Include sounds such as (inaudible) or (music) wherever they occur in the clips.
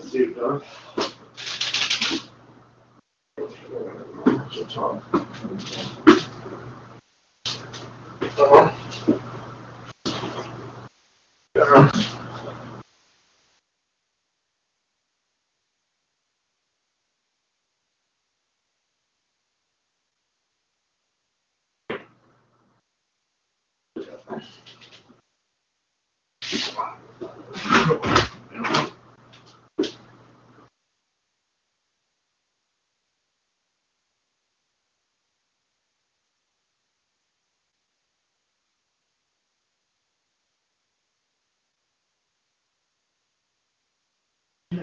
see, though. Uh-huh. Uh-huh.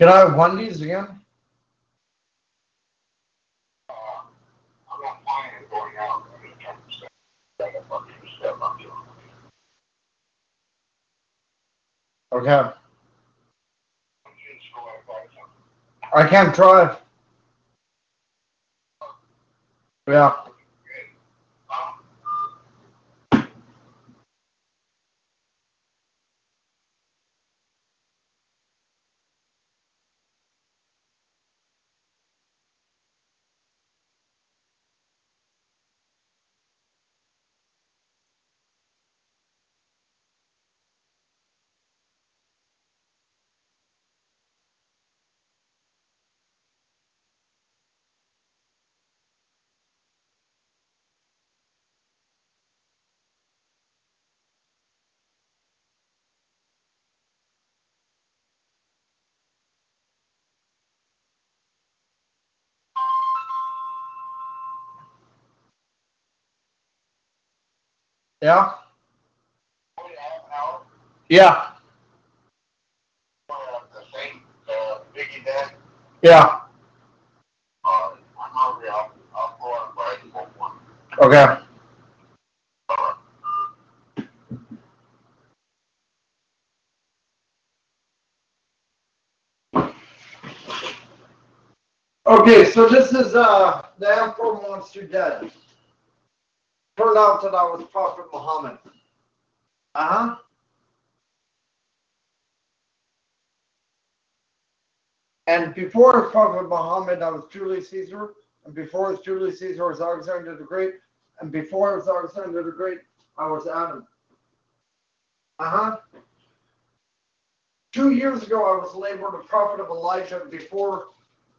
Can I have Wendy's again? Okay. I can't drive. going buy Yeah. one. Okay. Okay, so this is uh the M4 Monster Dead. Turned out that I was Prophet Muhammad. Uh-huh. And before Prophet Muhammad, I was Julius Caesar. And before was Julius Caesar, I was Alexander the Great. And before I was Alexander the Great, I was Adam. Uh-huh. Two years ago, I was labeled a prophet of Elijah. Before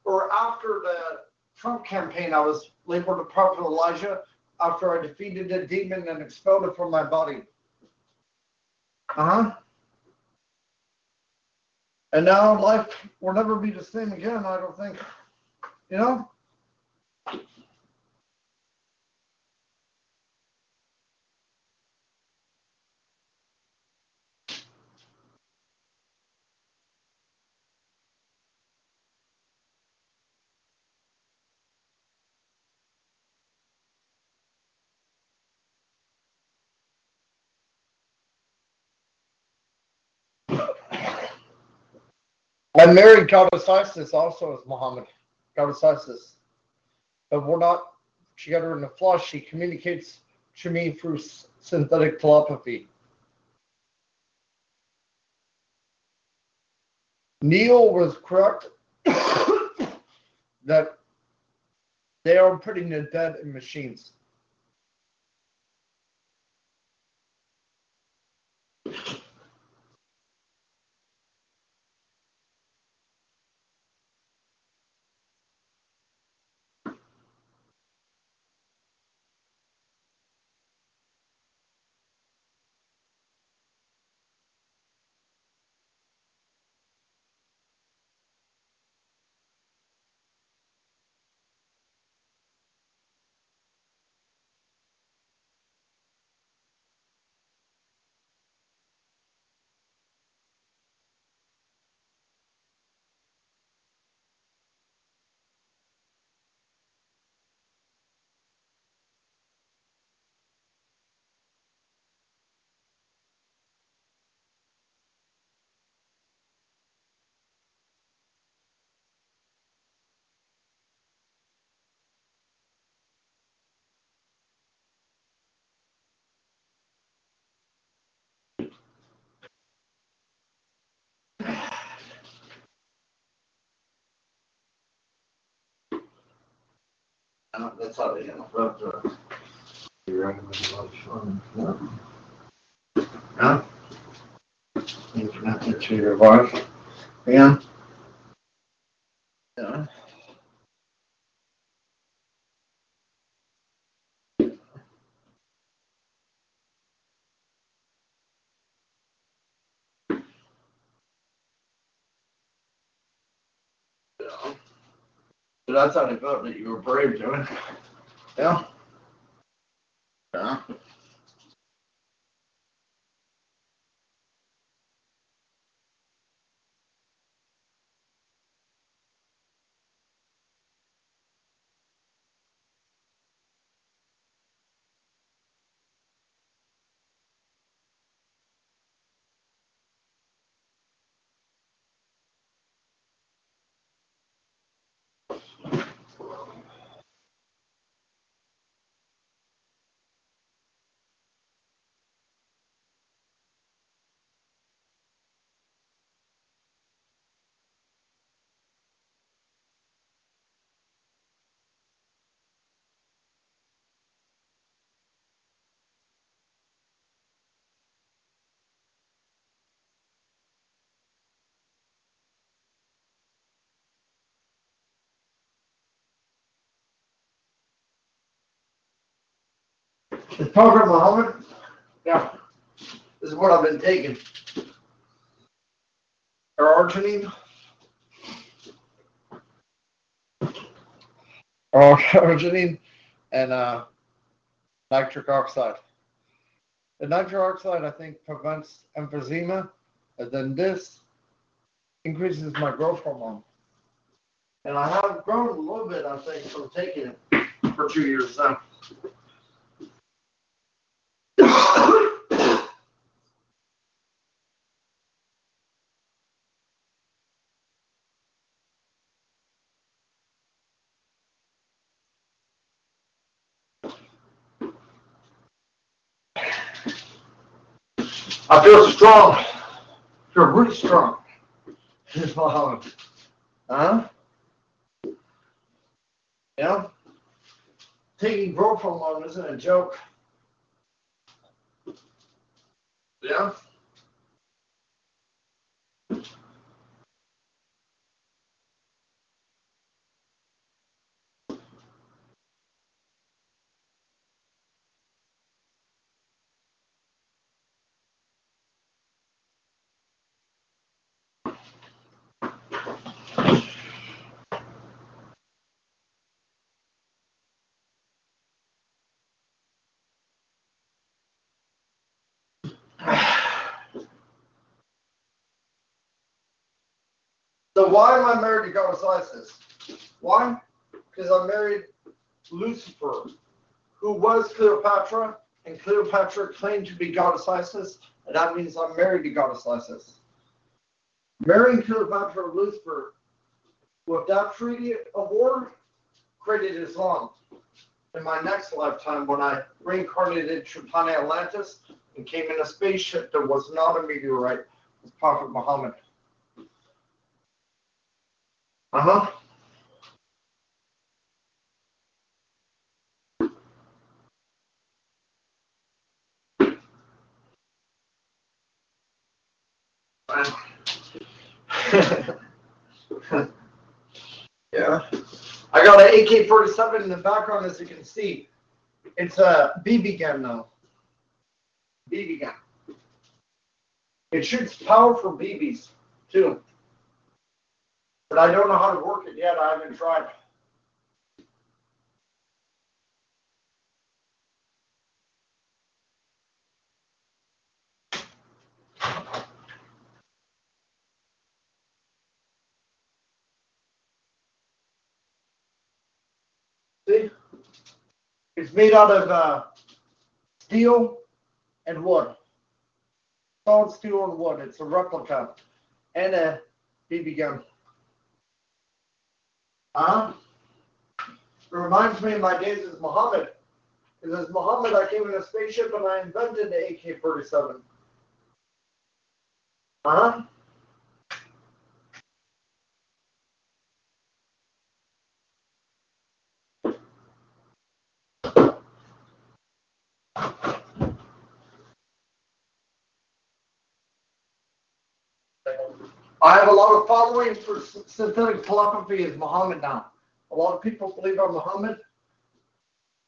or after the Trump campaign, I was labeled a prophet of Elijah after I defeated the demon and expelled it from my body. Uh huh. And now life will never be the same again, I don't think. You know? I married Isis also as Muhammad. Isis. But we're not together in the flesh. She communicates to me through synthetic telepathy. Neil was correct (coughs) that they are putting the dead in machines. That's how they know. But, uh, you recommend a fun. Yeah. Yeah. Internet to your wife. Yeah. Yeah. But that's how they felt that you were brave doing. Yeah. Yeah. The Prophet Muhammad, yeah, this is what I've been taking. Arginine. Arginine and uh, nitric oxide. The nitric oxide, I think, prevents emphysema, and then this increases my growth hormone. And I have grown a little bit, I think, from taking it for two years now. I feel strong. I feel really strong. (laughs) Wow. Huh? Yeah. Taking growth hormone isn't a joke. Yeah. So why am I married to Isis? Why? Because I married Lucifer, who was Cleopatra, and Cleopatra claimed to be Goddess Isis, and that means I'm married to Goddess Isis. Marrying Cleopatra or Lucifer with that treaty of war created Islam. In my next lifetime, when I reincarnated to planet Atlantis and came in a spaceship that was not a meteorite, was Prophet Muhammad. Uh (laughs) huh. yeah. I got an AK 47 in the background, as you can see. It's a BB gun though. BB gun. It shoots powerful BBs, too. But I don't know how to work it yet. I haven't tried. See? It's made out of uh, steel and wood. Solid steel and wood. It's a replica and a BB gun. Huh? It reminds me of my days as Muhammad. Because as Muhammad, I came in a spaceship and I invented the AK 47. Huh? I have a lot of following for synthetic telepathy as Muhammad now. A lot of people believe I'm Muhammad.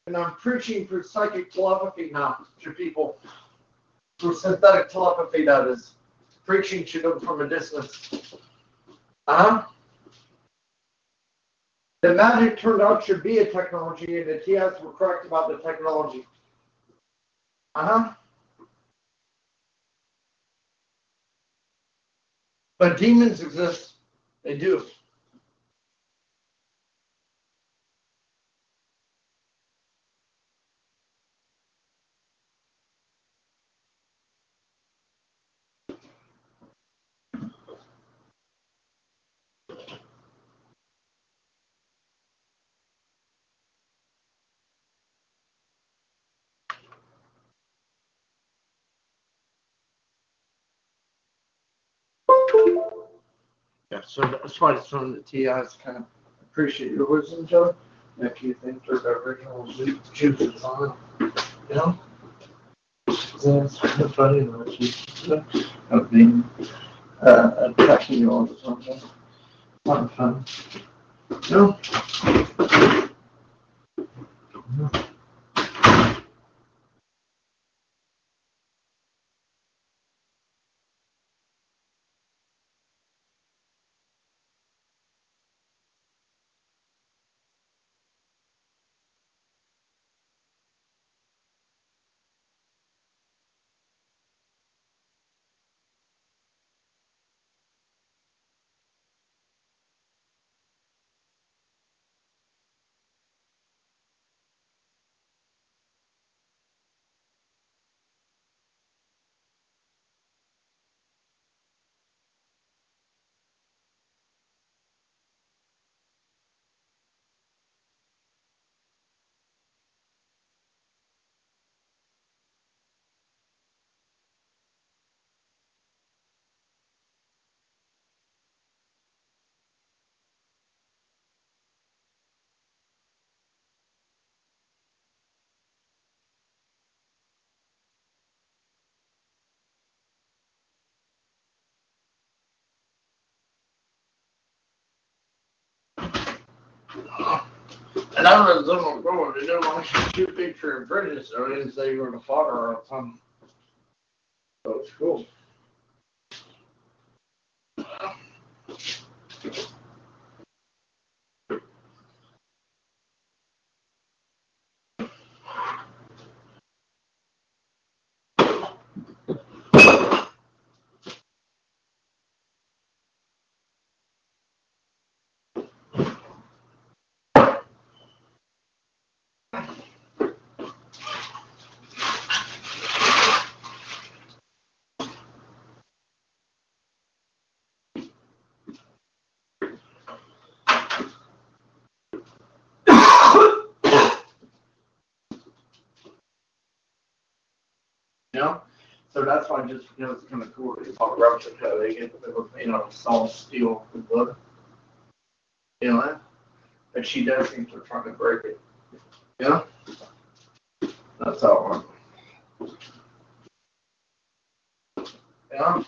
And I'm preaching for psychic telepathy now to people. For synthetic telepathy, that is. Preaching to them from a distance. Uh huh. The magic turned out to be a technology, and the TS were correct about the technology. Uh huh. But demons exist. They do. Yeah, so that's why some of the TIs kind of appreciate your wisdom, Joe. If you think there's original ju- juices on you know? It's kind of funny that you of being uh, attacking you all the time. yeah. Lot of And I was little girl, they didn't want to shoot picture of Bridges, so they didn't say you were the father or something. So it's cool. You know? So that's why I just, you know, it's kind of cool. It's all replica. They get, they were out of solid steel and wood. You know? But she does seem to try to break it. You know? That's how it went. Yeah?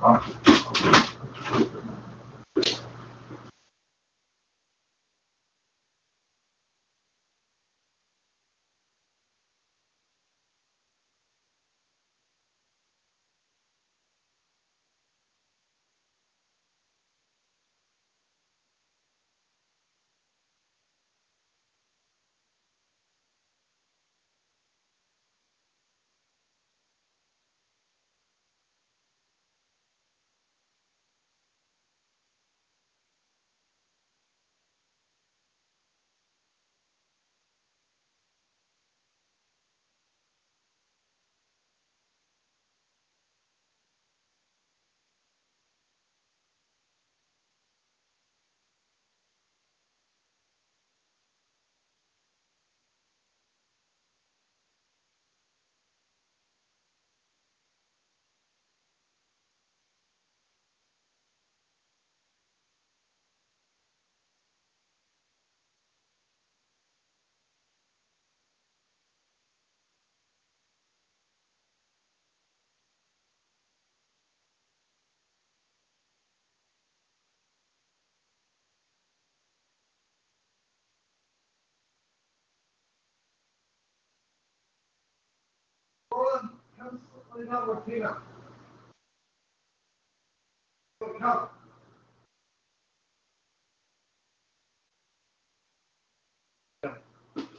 Tá?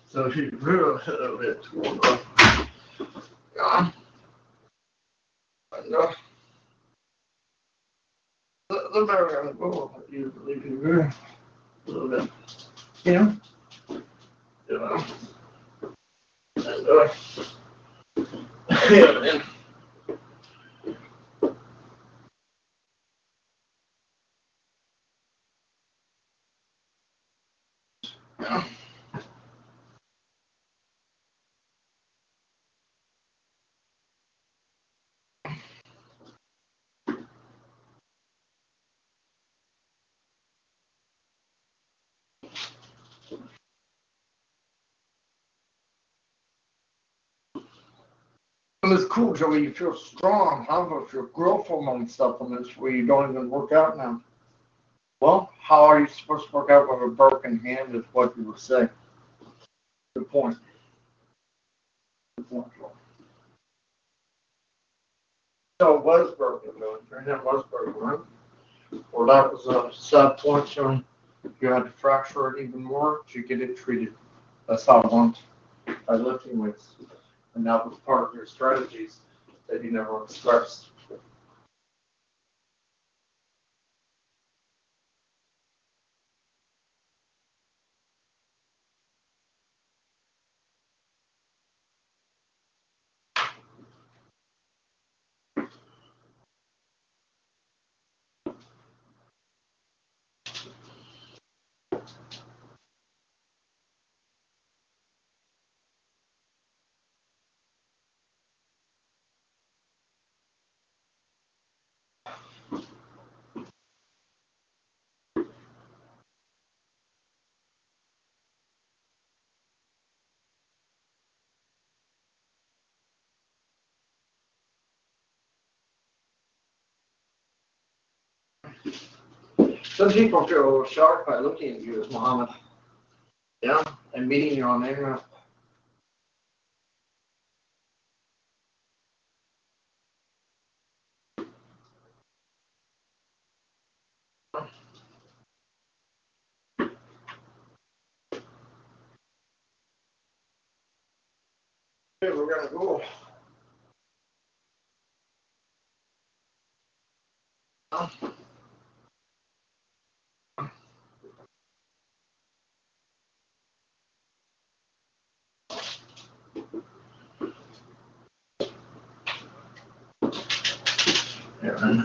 So he really hit a bit toward yeah. And uh, the, the better gonna go usually be very a little bit. You know. And uh (laughs) yeah, and And it's cool, Joey. You feel strong, huh? But your growth hormone supplements where you don't even work out now. Well, how are you supposed to work out with a broken hand? Is what you were saying. Good point. Good point. So it was broken, though. Hand was broken? Or that was a sub point showing you had to fracture it even more to get it treated. That's how I want by lifting weights. And that was part of your strategies that you never expressed. Some people feel a little shocked by looking at you as Muhammad. Yeah, and meeting you on the internet. Okay, we're gonna go. Yeah.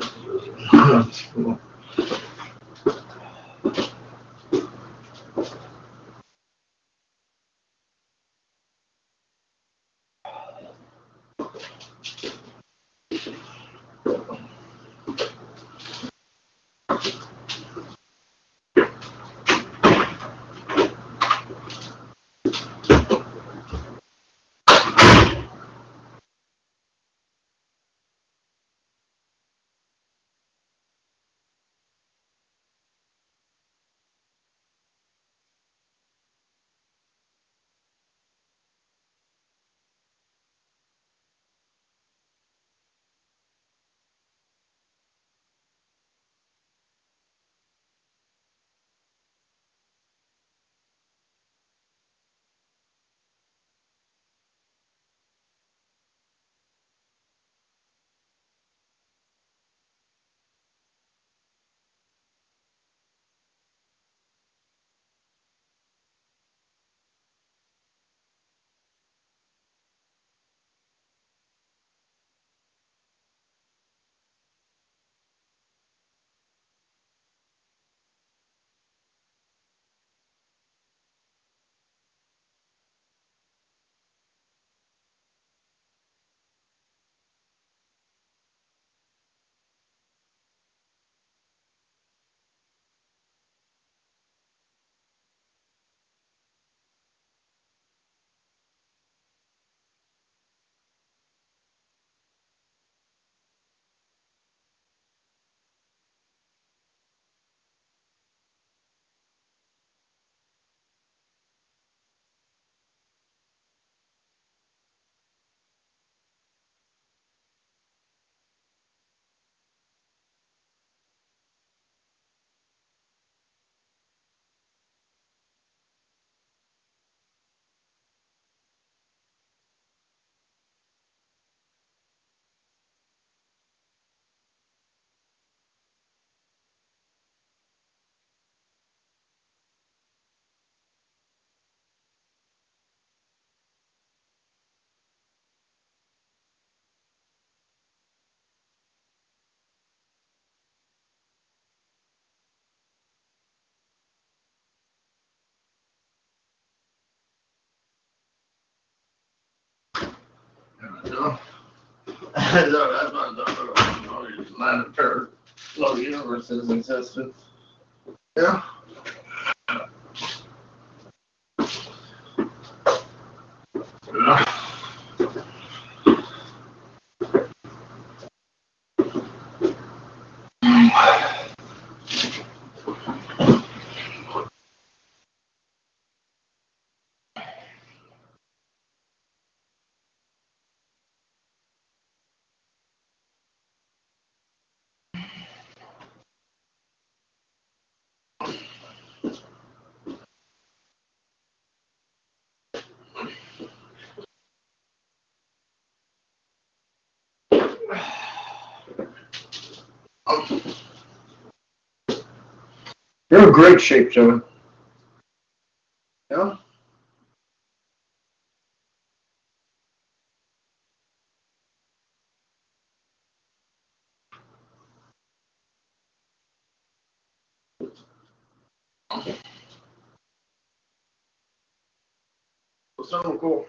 Know. that's what I thought. These nine parallel universes existed. Yeah. Yeah. In great shape, Joey. Yeah. Well, something cool.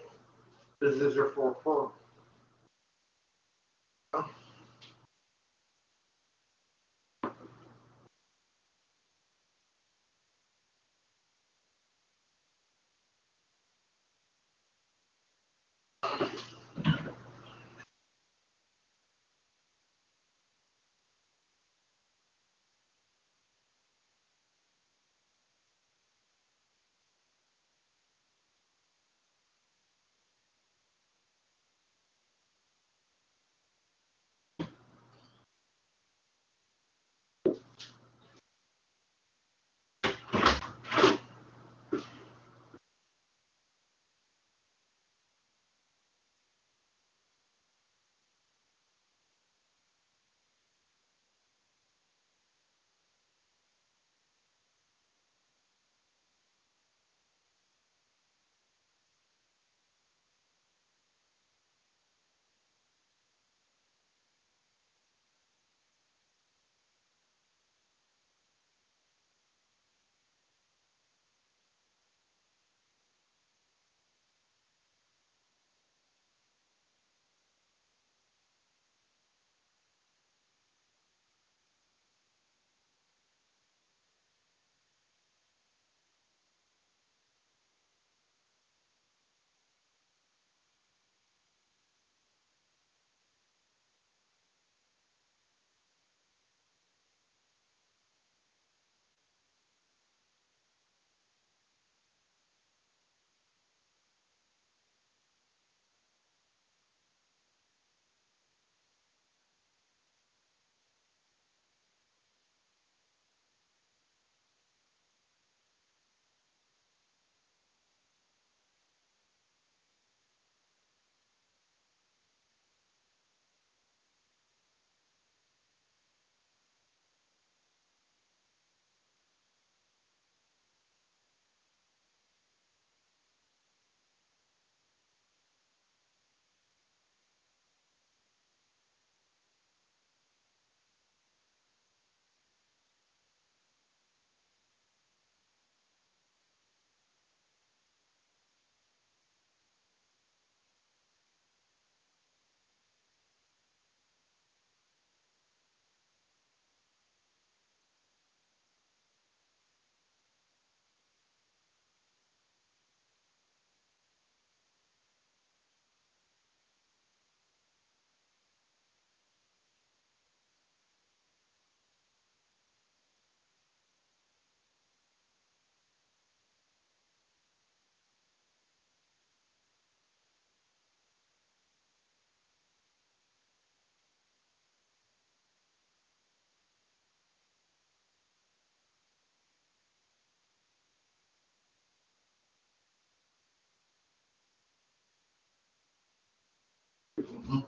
Mm-hmm.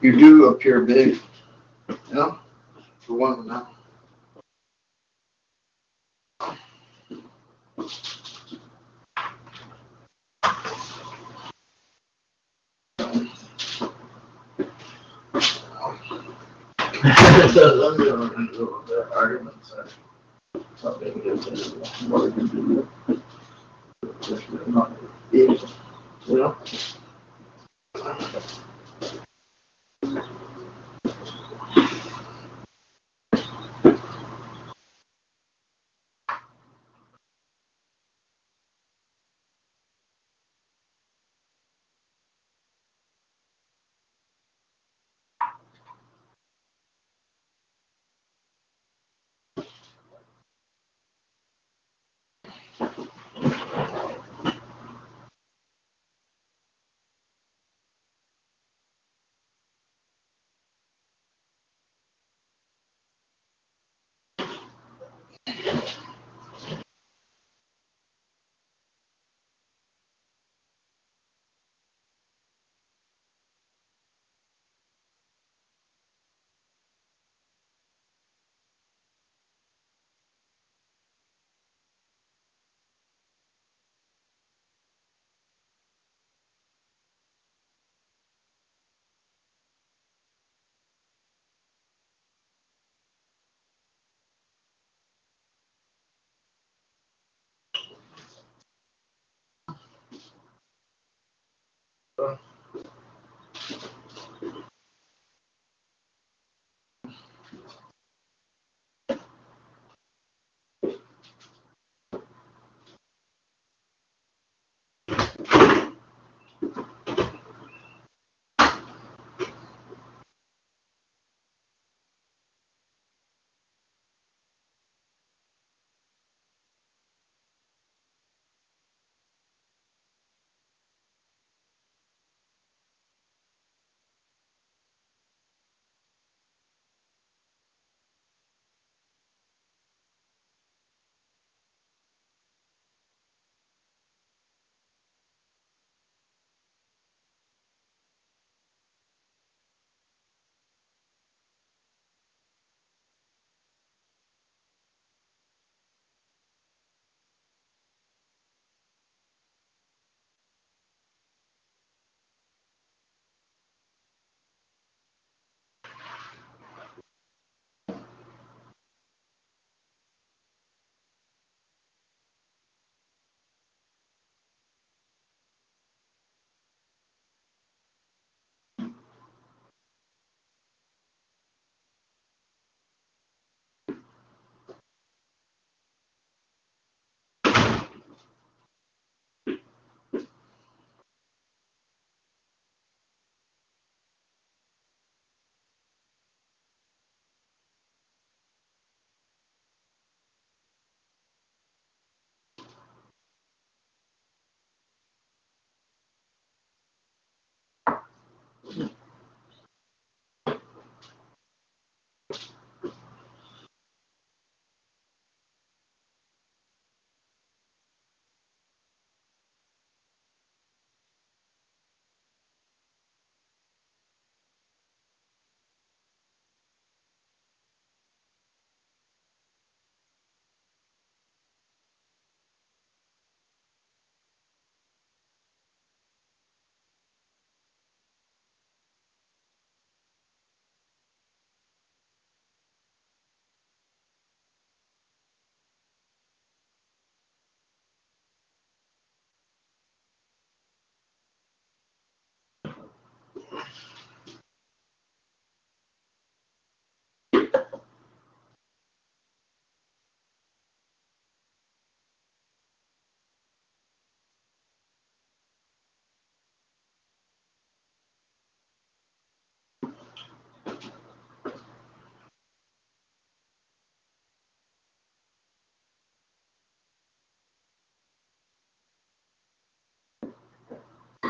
You do appear big. Yeah. For one now. It does under the arguments. Something is what we can do. Just not big, You know? Thank you.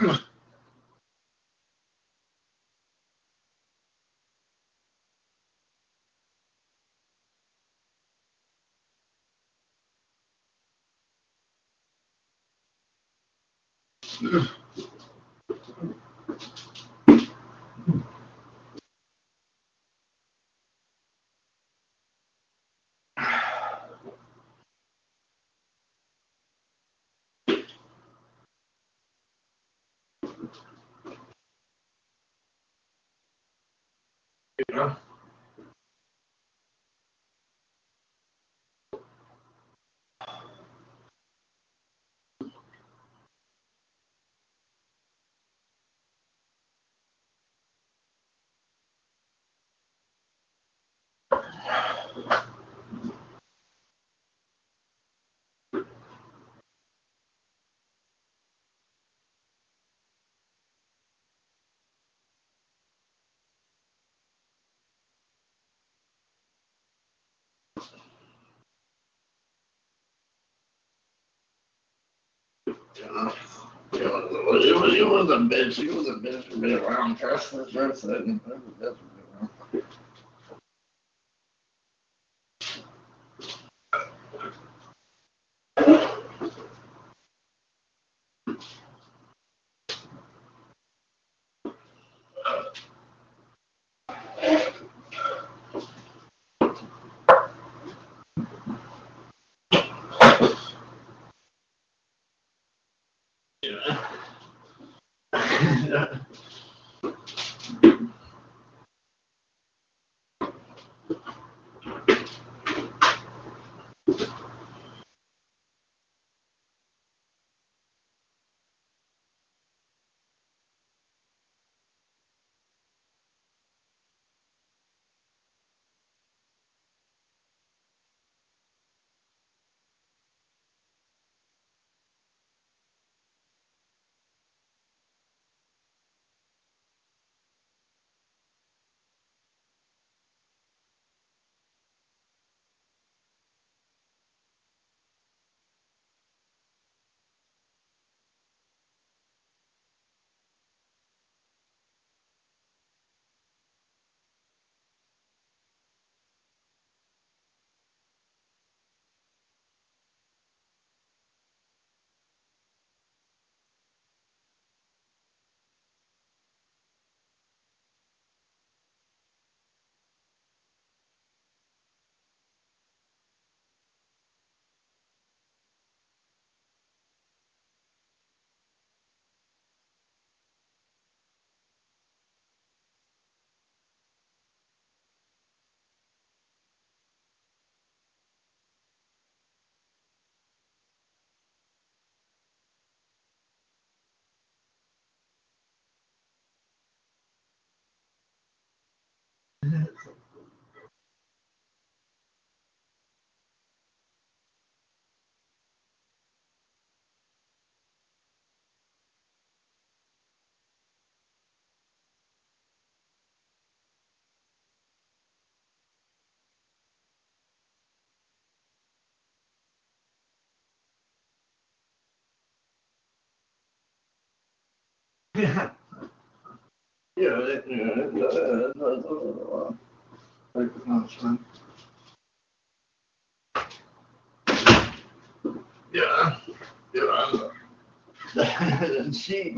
Yeah. (clears throat) Yeah. It was, it was, it was a bitch. It was a bitch to be around. Trust me, it. Yeah. Yeah, yeah, uh, uh, uh, uh, like, no. Yeah, yeah. And she,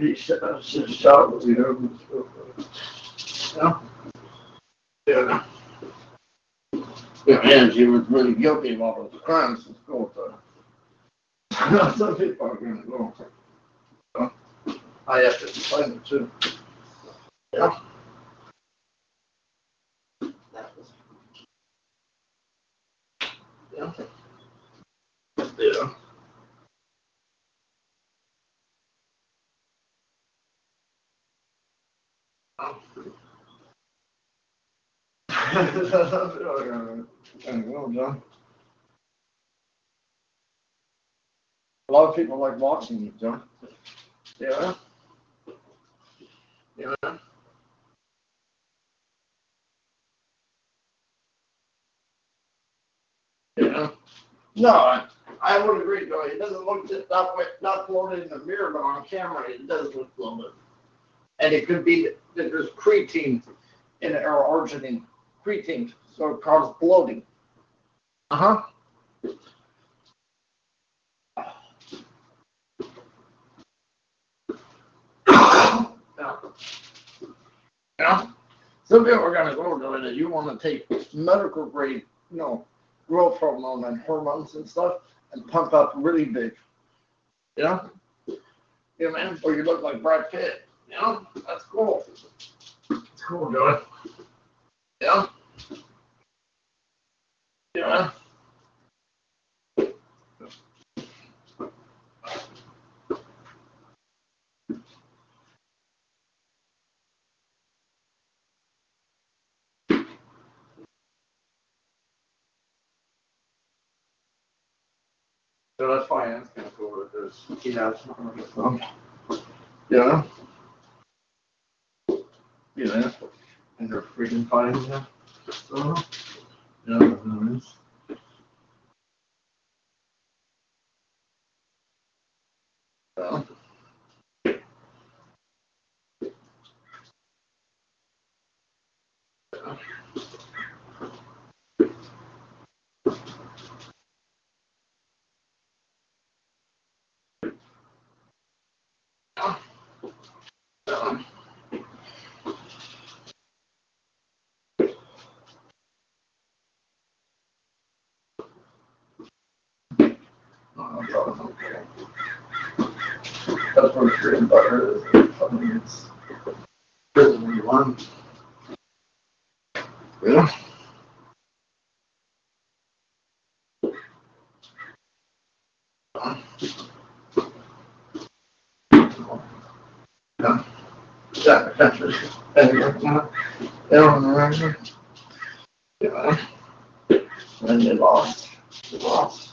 he she shot with the Yeah. Yeah. Yeah, and she was really guilty of all those crimes in school, so. (laughs) Some people are gonna go. I have to explain it too. Yeah. That was- Yeah. Yeah. A lot of people like watching you, John. Yeah. Yeah. Yeah. No, I, I would agree, though. It doesn't look just that way, not floated in the mirror, but on camera, it does look bit. And it could be that there's creatine in it, or arginine, creatine, so it causes bloating. Uh huh. Yeah. Yeah. Some people are gonna go to it that you wanna take medical grade, you know, growth hormone and hormones and stuff and pump up really big. You know? Yeah, man, or you look like Brad Pitt, you know? That's cool. It's cool, Joey. Yeah. Yeah. So that's fine, that's kind of cool that there's, he has, um, yeah. Yeah, and they're freaking fine, yeah. So, yeah, there is. That's where the bread and butter is. Fucking It's prison when you want. Yeah. Yeah. Yeah, that's it. And you're not- they don't remember. Yeah. And they lost.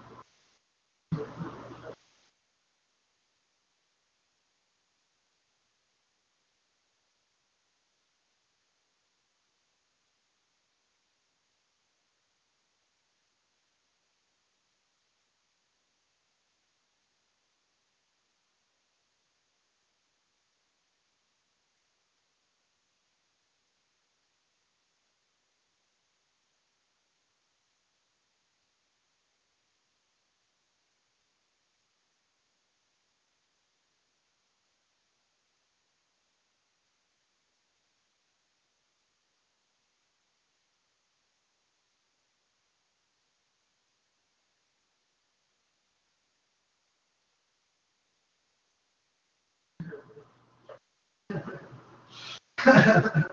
They lost.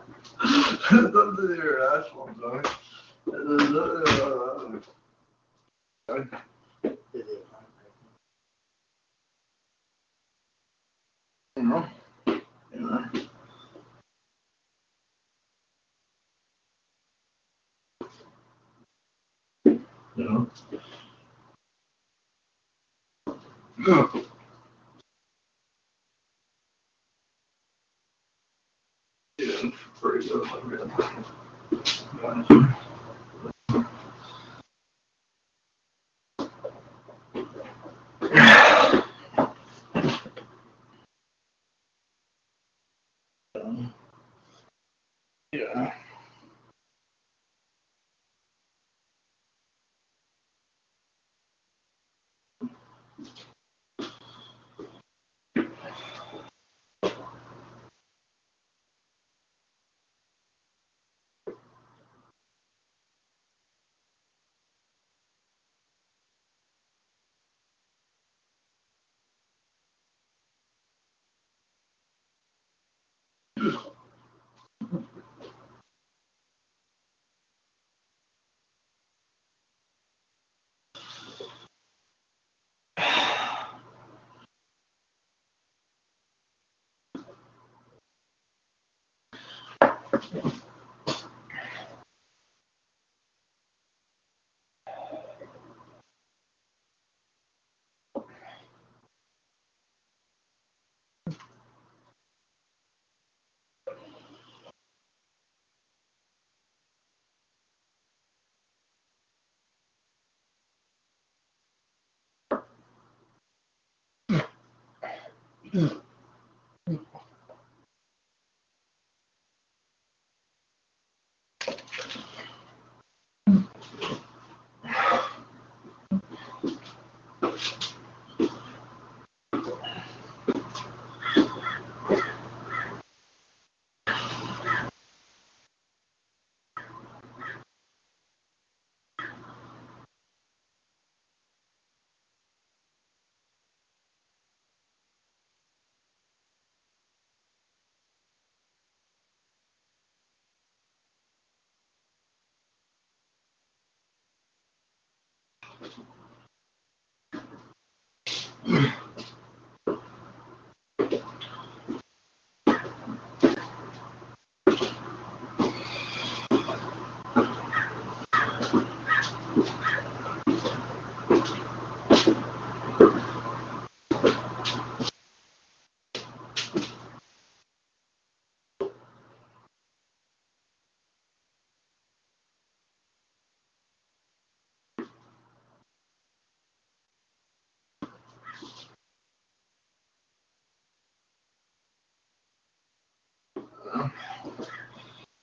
Oh, Don't do your asshole, Johnny. You know? You know? You know? Yeah. Yeah, pretty good. Yeah. ですか Yeah. Yeah. (clears throat)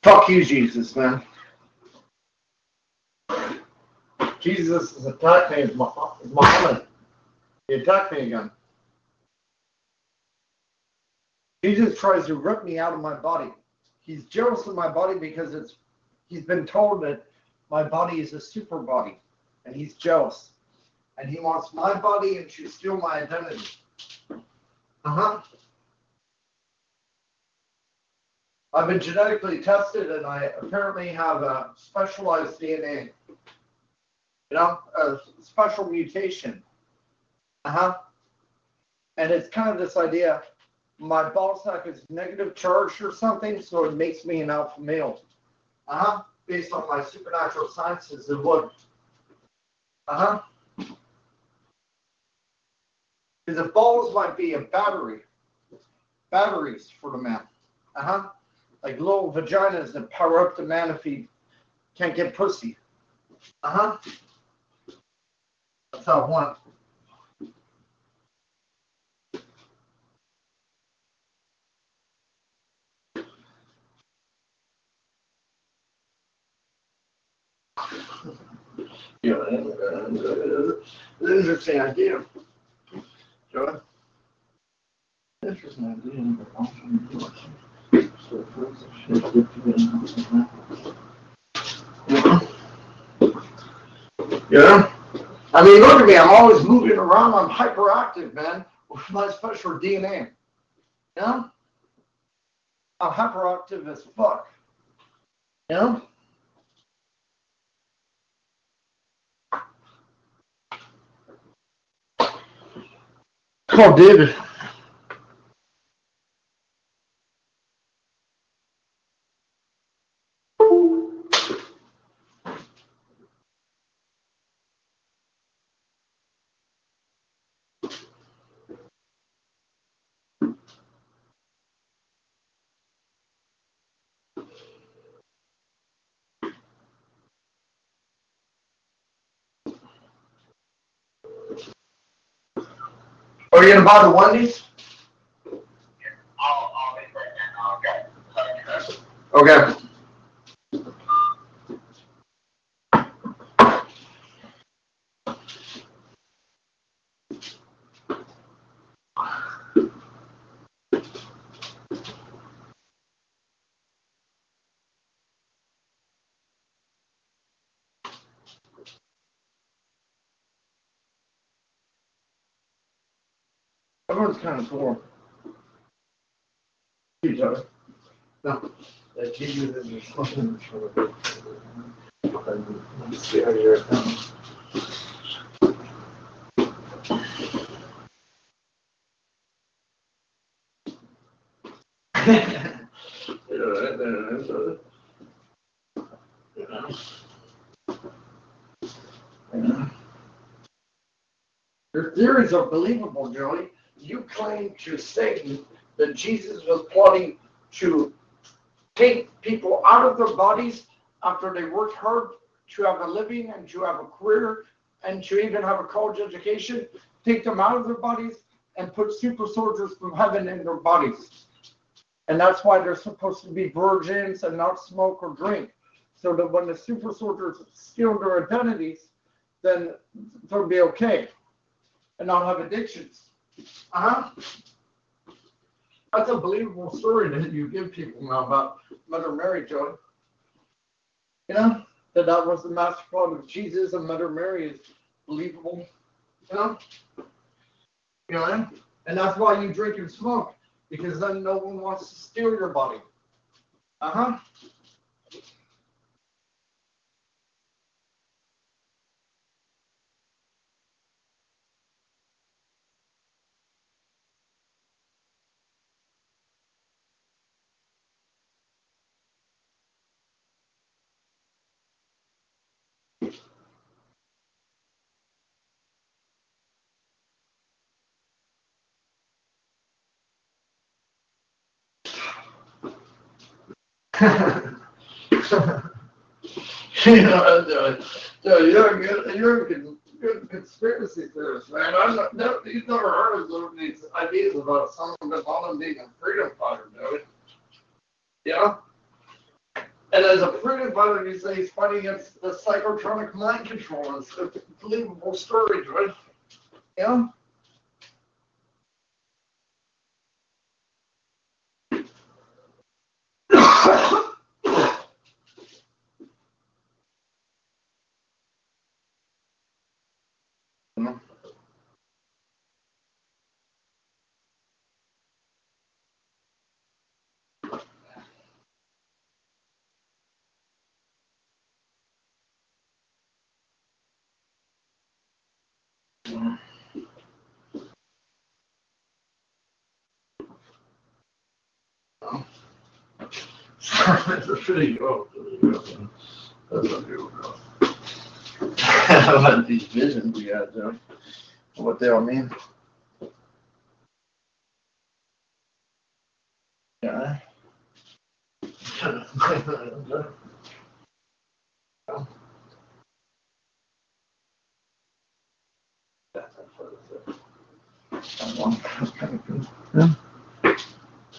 Fuck you, Jesus, man. Jesus is attacking me. It's Muhammad. He attacked me again. Jesus tries to rip me out of my body. He's jealous of my body because it's he's been told that my body is a super body. And he's jealous. And he wants my body and to steal my identity. Uh-huh. I've been genetically tested and I apparently have a specialized DNA. You know, a special mutation. Uh huh. And it's kind of this idea my ball sack is negative charged or something, so it makes me an alpha male. Uh huh. Based on my supernatural sciences, it would. Uh huh. Because the balls might be a battery. Batteries for the man. Uh huh like little vaginas that power up the man if he can't get pussy. Uh huh. That's how I want. Yeah, interesting idea. Joe? Interesting idea. Yeah. I mean, look at me. I'm always moving around. I'm hyperactive, man, with my special DNA. Yeah. I'm hyperactive as fuck. You know? Call David. You gonna buy the Wendy's? I'll, I'll make right now. Okay. Okay. Everyone's kind of cool. Each other. No. You the. Let's see how you're down. Your theories are believable, Joey. You claim to Satan that Jesus was plotting to take people out of their bodies after they worked hard to have a living and to have a career and to even have a college education, take them out of their bodies and put super soldiers from heaven in their bodies. And that's why they're supposed to be virgins and not smoke or drink. So that when the super soldiers steal their identities, then they'll be okay and not have addictions. Uh huh. That's a believable story that you give people now about Mother Mary, Joey. You know, that that was the master plan of Jesus and Mother Mary is believable. You know? You know, and that's why you drink and smoke, because then no one wants to steal your body. Uh huh. You know, you're, a- con- you're a conspiracy theorist, man. I'm not, no, you've never heard of some of these ideas about Osama bin Laden being a freedom fighter, Joey. Yeah? And as a freedom fighter, you say he's fighting against the psychotronic mind control. It's a believable story, Joey. Yeah? A pretty oh, That's good one. About these visions we got, Joe. What they all mean. Yeah.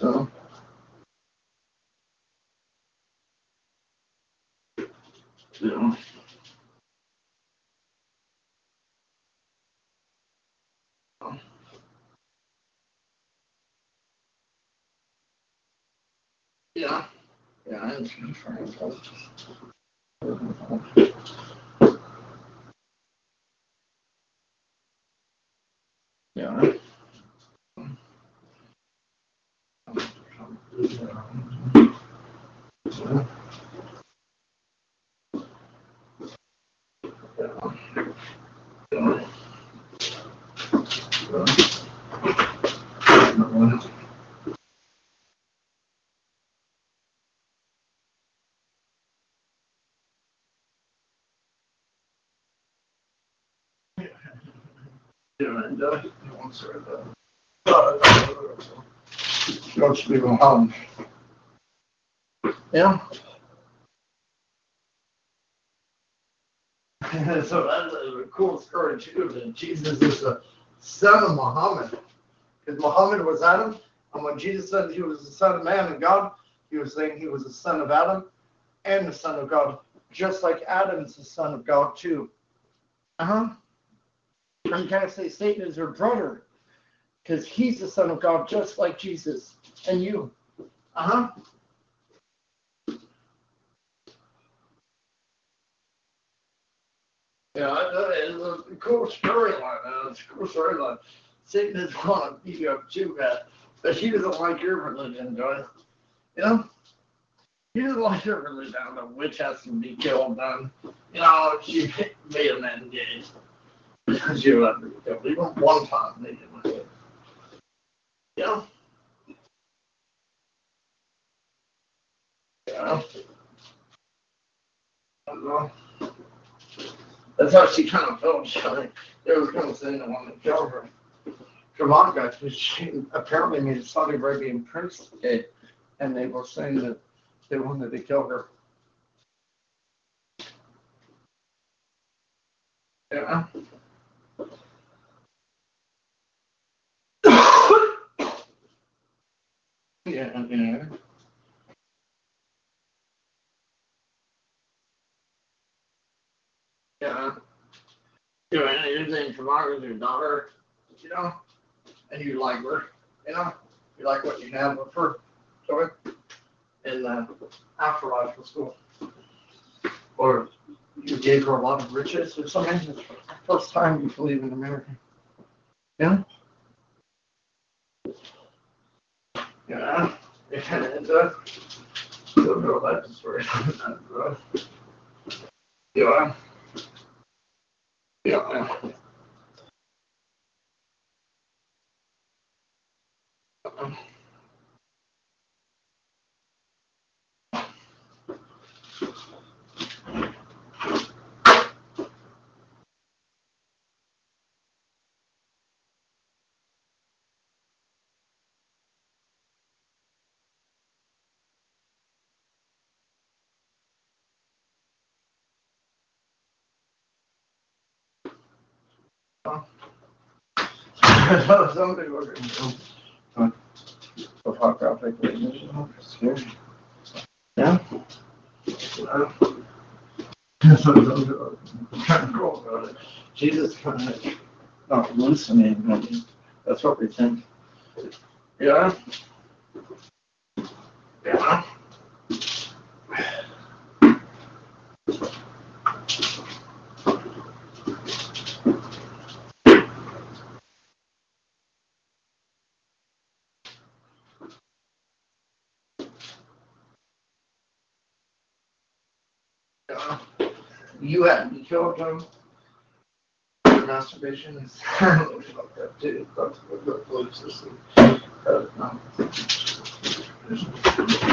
Yeah. So. Yeah. Yeah. Yeah, I understand. Yeah. And, uh, people home. Yeah. so that's a cool story too. That Jesus is the son of Muhammad. Because Muhammad was Adam, and when Jesus said he was the son of man and God, he was saying he was the son of Adam and the son of God. Just like Adam's the son of God too. Uh-huh. And you can't say Satan is your brother. Because he's the son of God, just like Jesus and you. Uh-huh. Yeah, it's a cool storyline. man. It's a cool storyline. Satan is want to beat you up too bad, but he doesn't like your religion, Joy. You know, he doesn't like your religion. The witch has to be killed. Then, you know, she (laughs) made man gay (laughs) because you let be killed. Even one time, they didn't. You know. Yeah. I don't know. That's how she kind of felt. She, they were kind of saying they wanted to kill her. Jamaica, she apparently a Saudi Arabian prince and they were saying that they wanted to kill her. Yeah. (coughs) yeah, yeah. Yeah. You know, and you're saying your daughter, you know, and you like her, you know, you like what you have with her, sorry, in the afterlife of school. Or you gave her a lot of riches or something. It's the first time you believe in America. Yeah. Yeah. And uh, don't know that story. (laughs) yeah. Ja. ja. Are gonna. The. It's scary. Yeah. Jesus of not. I mean, That's what we think. Yeah. Yeah. You hadn't killed him. Masturbation is fuck that too. That's what.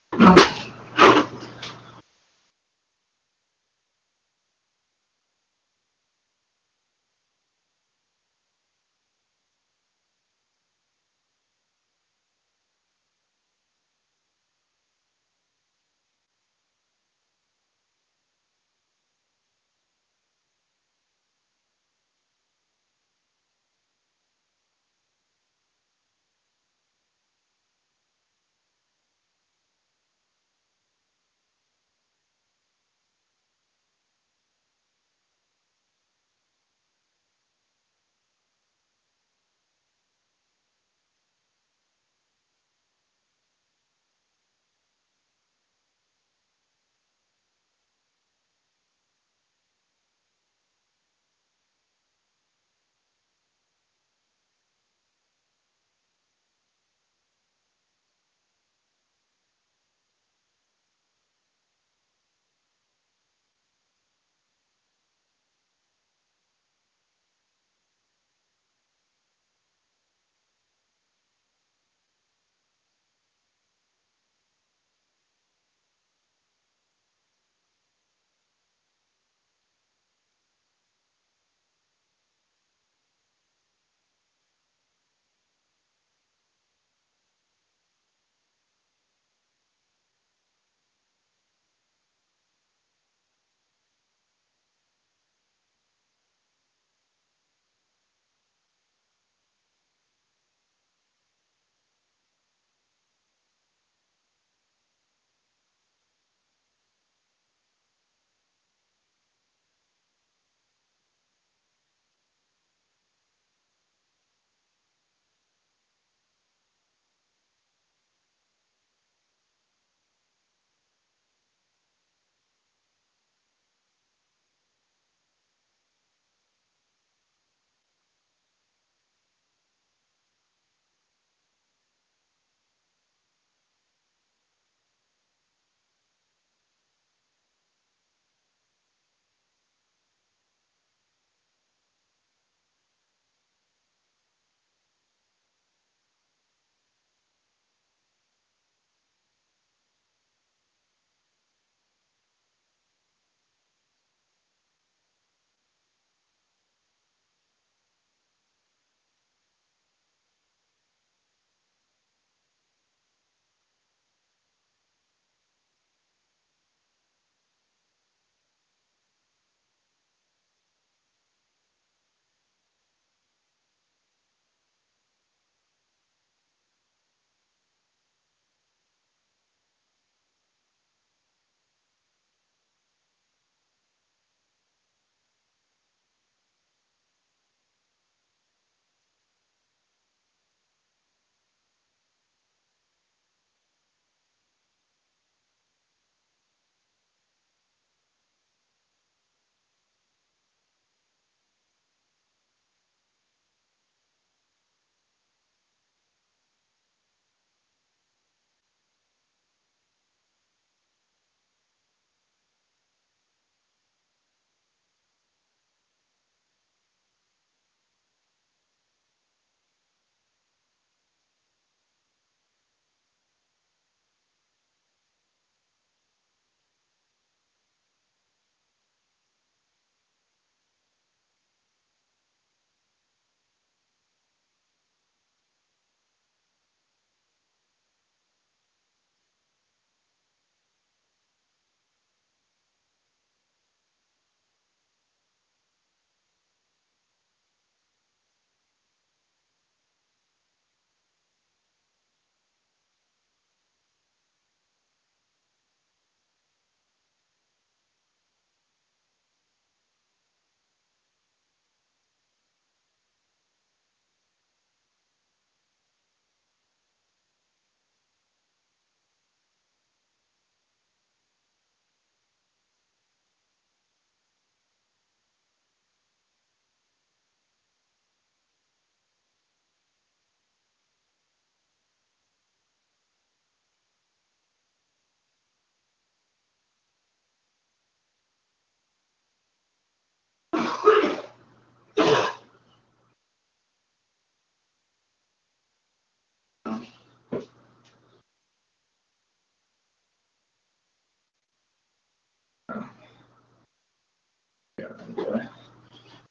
Yeah, anyway.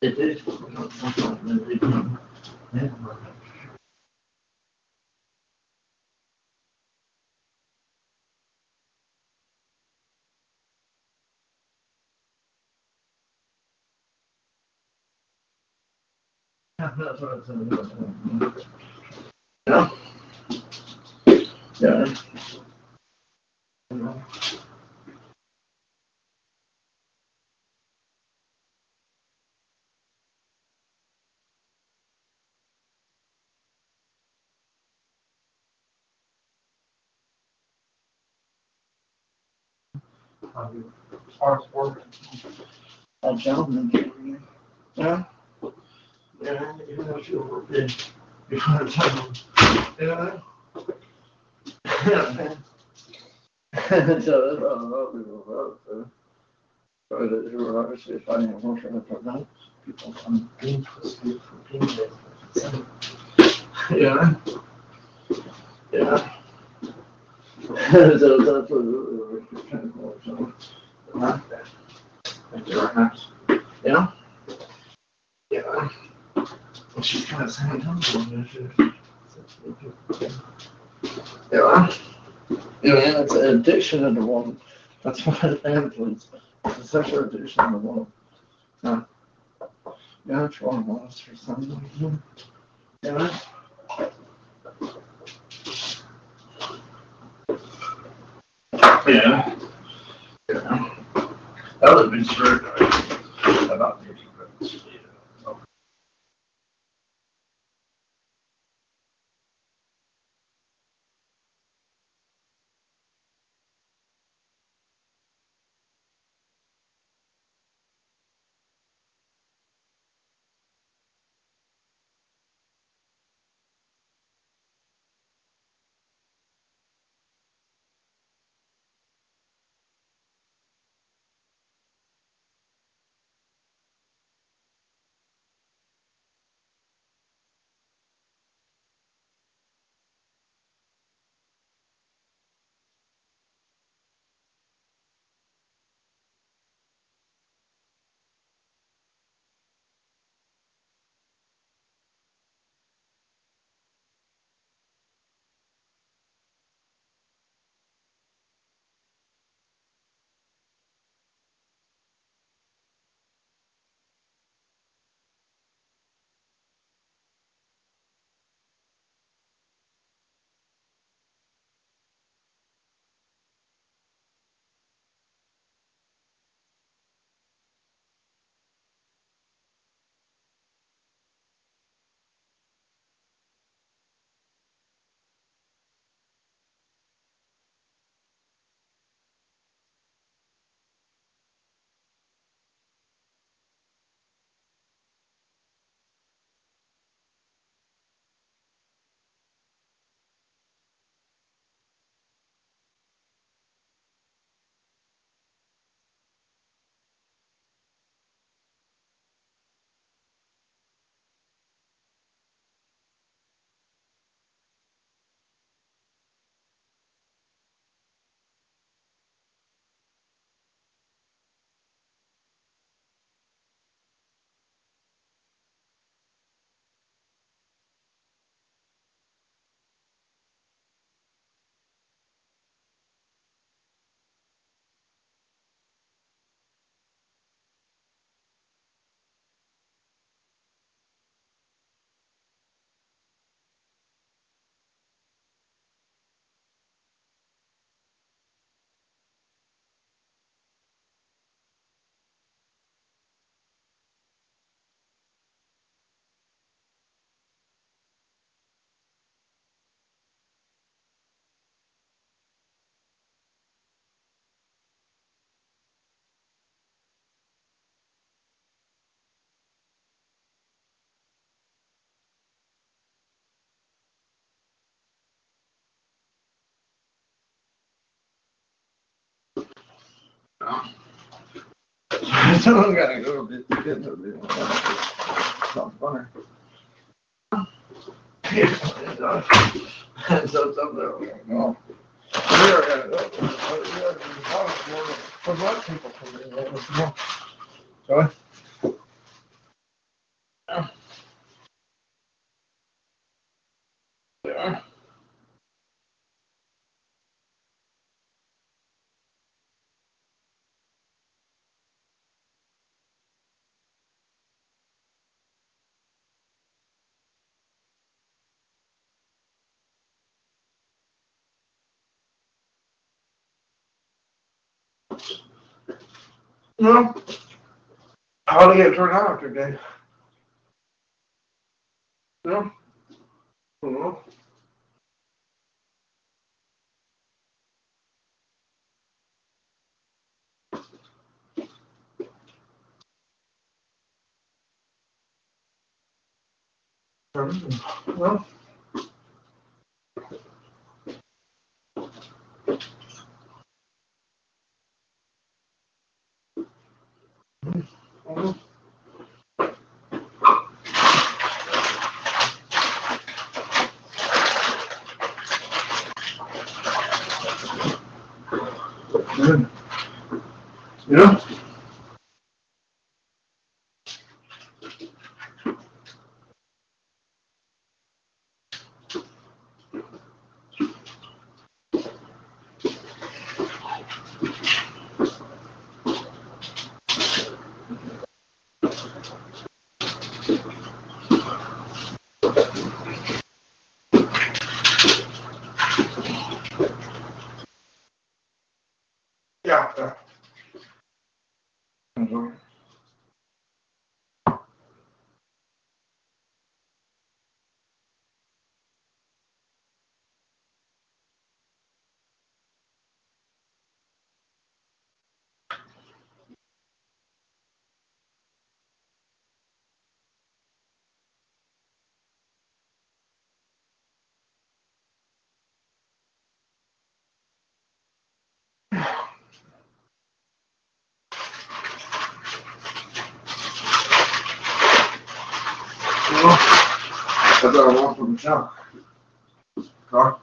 It is. Yeah, that's what I'm saying. Yeah. Yeah. Our sport. A gentleman. Yeah. Yeah, you know, she overdid. You him. Yeah. That you were. Yeah. Yeah. House. Yeah. Yeah. And she's kind of saying, "Come on, this is-" Yeah. Yeah, man, it's an addiction in the woman. That's what it is. It's a sexual addiction in the woman. Yeah. Yeah, it's wrong with us for some. Yeah. Yeah. Yeah. That would have been. About fifty Someone gotta go a bit to get to the. Funny. Yeah, and, so it's (laughs) up there, I'm like, no. Here, uh, uh, uh, uh, For black people, for me, that was more. Sorry? No. How did it turn out today? No. No. Well. Well. Good. I got a one from the jump. Car.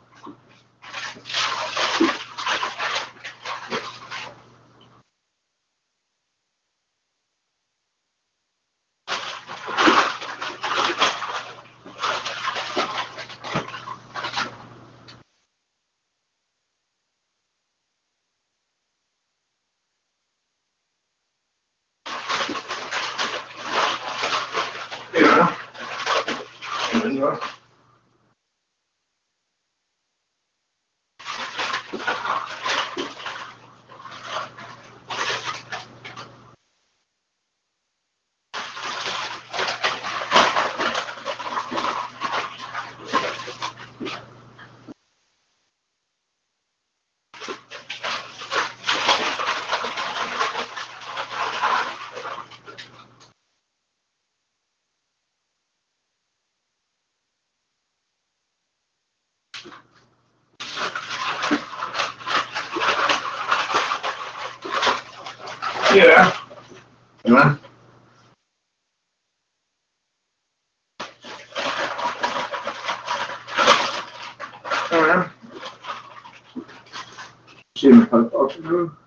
Yeah. Yeah. Yeah. Yeah. Yeah. See my